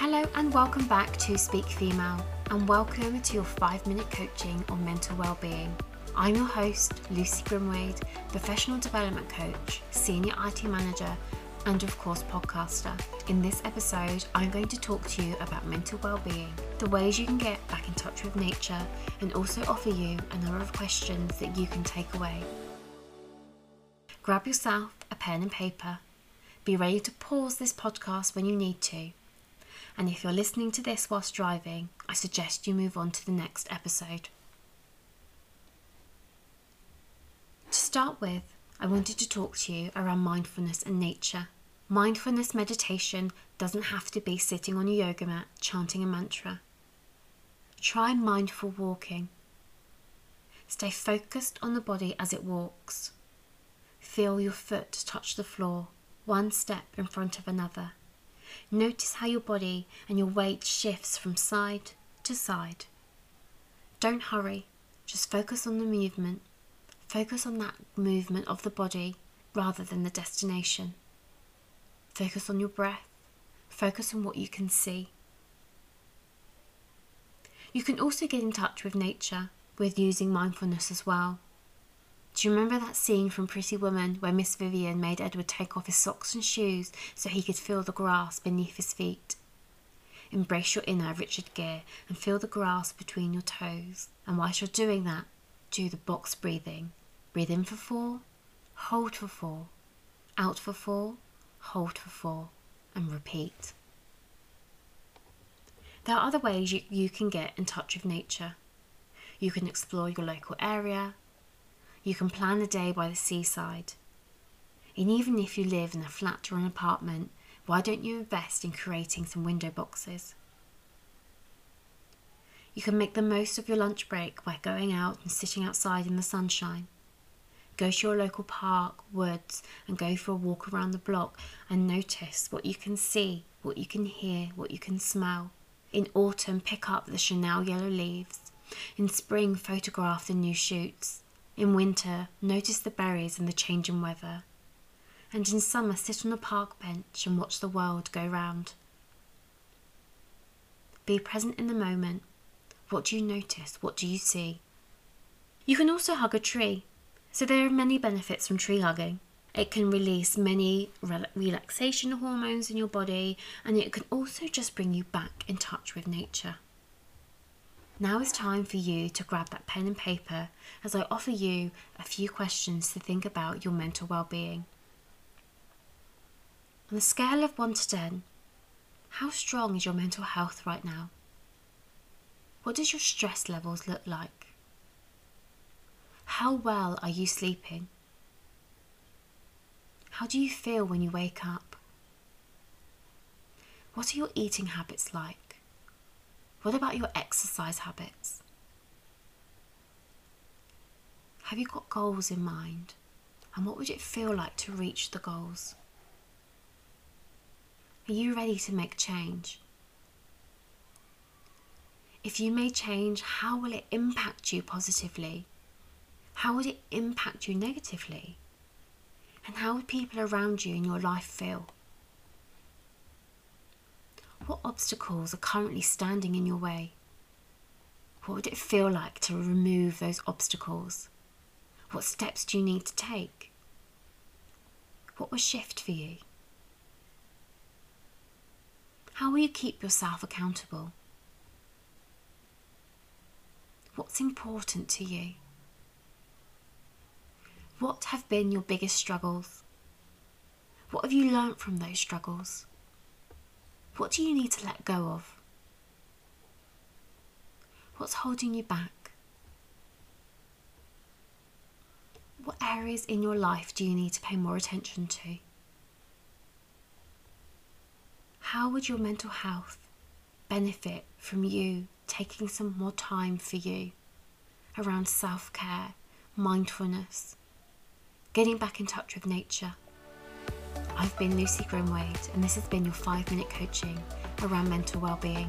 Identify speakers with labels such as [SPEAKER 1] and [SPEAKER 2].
[SPEAKER 1] Hello and welcome back to Speak Female, and welcome to your five minute coaching on mental well-being. I'm your host, Lucy Grimwade, professional development coach, senior IT manager, and of course, podcaster. In this episode, I'm going to talk to you about mental well-being, the ways you can get back in touch with nature, and also offer you a number of questions that you can take away. Grab yourself a pen and paper. Be ready to pause this podcast when you need to and if you're listening to this whilst driving, I suggest you move on to the next episode. To start with, I wanted to talk to you around mindfulness and nature. Mindfulness meditation doesn't have to be sitting on a yoga mat chanting a mantra. Try mindful walking. Stay focused on the body as it walks. Feel your foot touch the floor, one step in front of another. Notice how your body and your weight shifts from side to side. Don't hurry, just focus on the movement. Focus on that movement of the body rather than the destination. Focus on your breath. Focus on what you can see. You can also get in touch with nature with using mindfulness as well. Do you remember that scene from Pretty Woman where Miss Vivian made Edward take off his socks and shoes so he could feel the grass beneath his feet? Embrace your inner Richard Gere and feel the grass between your toes. And whilst you're doing that, do the box breathing. Breathe in for four, hold for four, out for four, hold for four, and repeat. There are other ways you, you can get in touch with nature. You can explore your local area, you can plan a day by the seaside. And even if you live in a flat or an apartment, why don't you invest in creating some window boxes? You can make the most of your lunch break by going out and sitting outside in the sunshine. Go to your local park, woods, and go for a walk around the block and notice what you can see, what you can hear, what you can smell. In autumn, pick up the Chanel yellow leaves. In spring, photograph the new shoots. In winter, notice the berries and the changing weather. And in summer, sit on a park bench and watch the world go round. Be present in the moment. What do you notice? What do you see? You can also hug a tree. So there are many benefits from tree hugging. It can release many relaxation hormones in your body, and it can also just bring you back in touch with nature. Now is time for you to grab that pen and paper as I offer you a few questions to think about your mental well-being. On a scale of 1 to 10, how strong is your mental health right now? What does your stress levels look like? How well are you sleeping? How do you feel when you wake up? What are your eating habits like? What about your exercise habits? Have you got goals in mind? And what would it feel like to reach the goals? Are you ready to make change? If you made change, how will it impact you positively? How would it impact you negatively? And how would people around you in your life feel? What obstacles are currently standing in your way? What would it feel like to remove those obstacles? What steps do you need to take? What will shift for you? How will you keep yourself accountable? What's important to you? What have been your biggest struggles? What have you learnt from those struggles? What do you need to let go of? What's holding you back? What areas in your life do you need to pay more attention to? How would your mental health benefit from you taking some more time for you around self care, mindfulness, getting back in touch with nature? I've been Lucy Grimwade, and this has been your five minute coaching around mental well-being.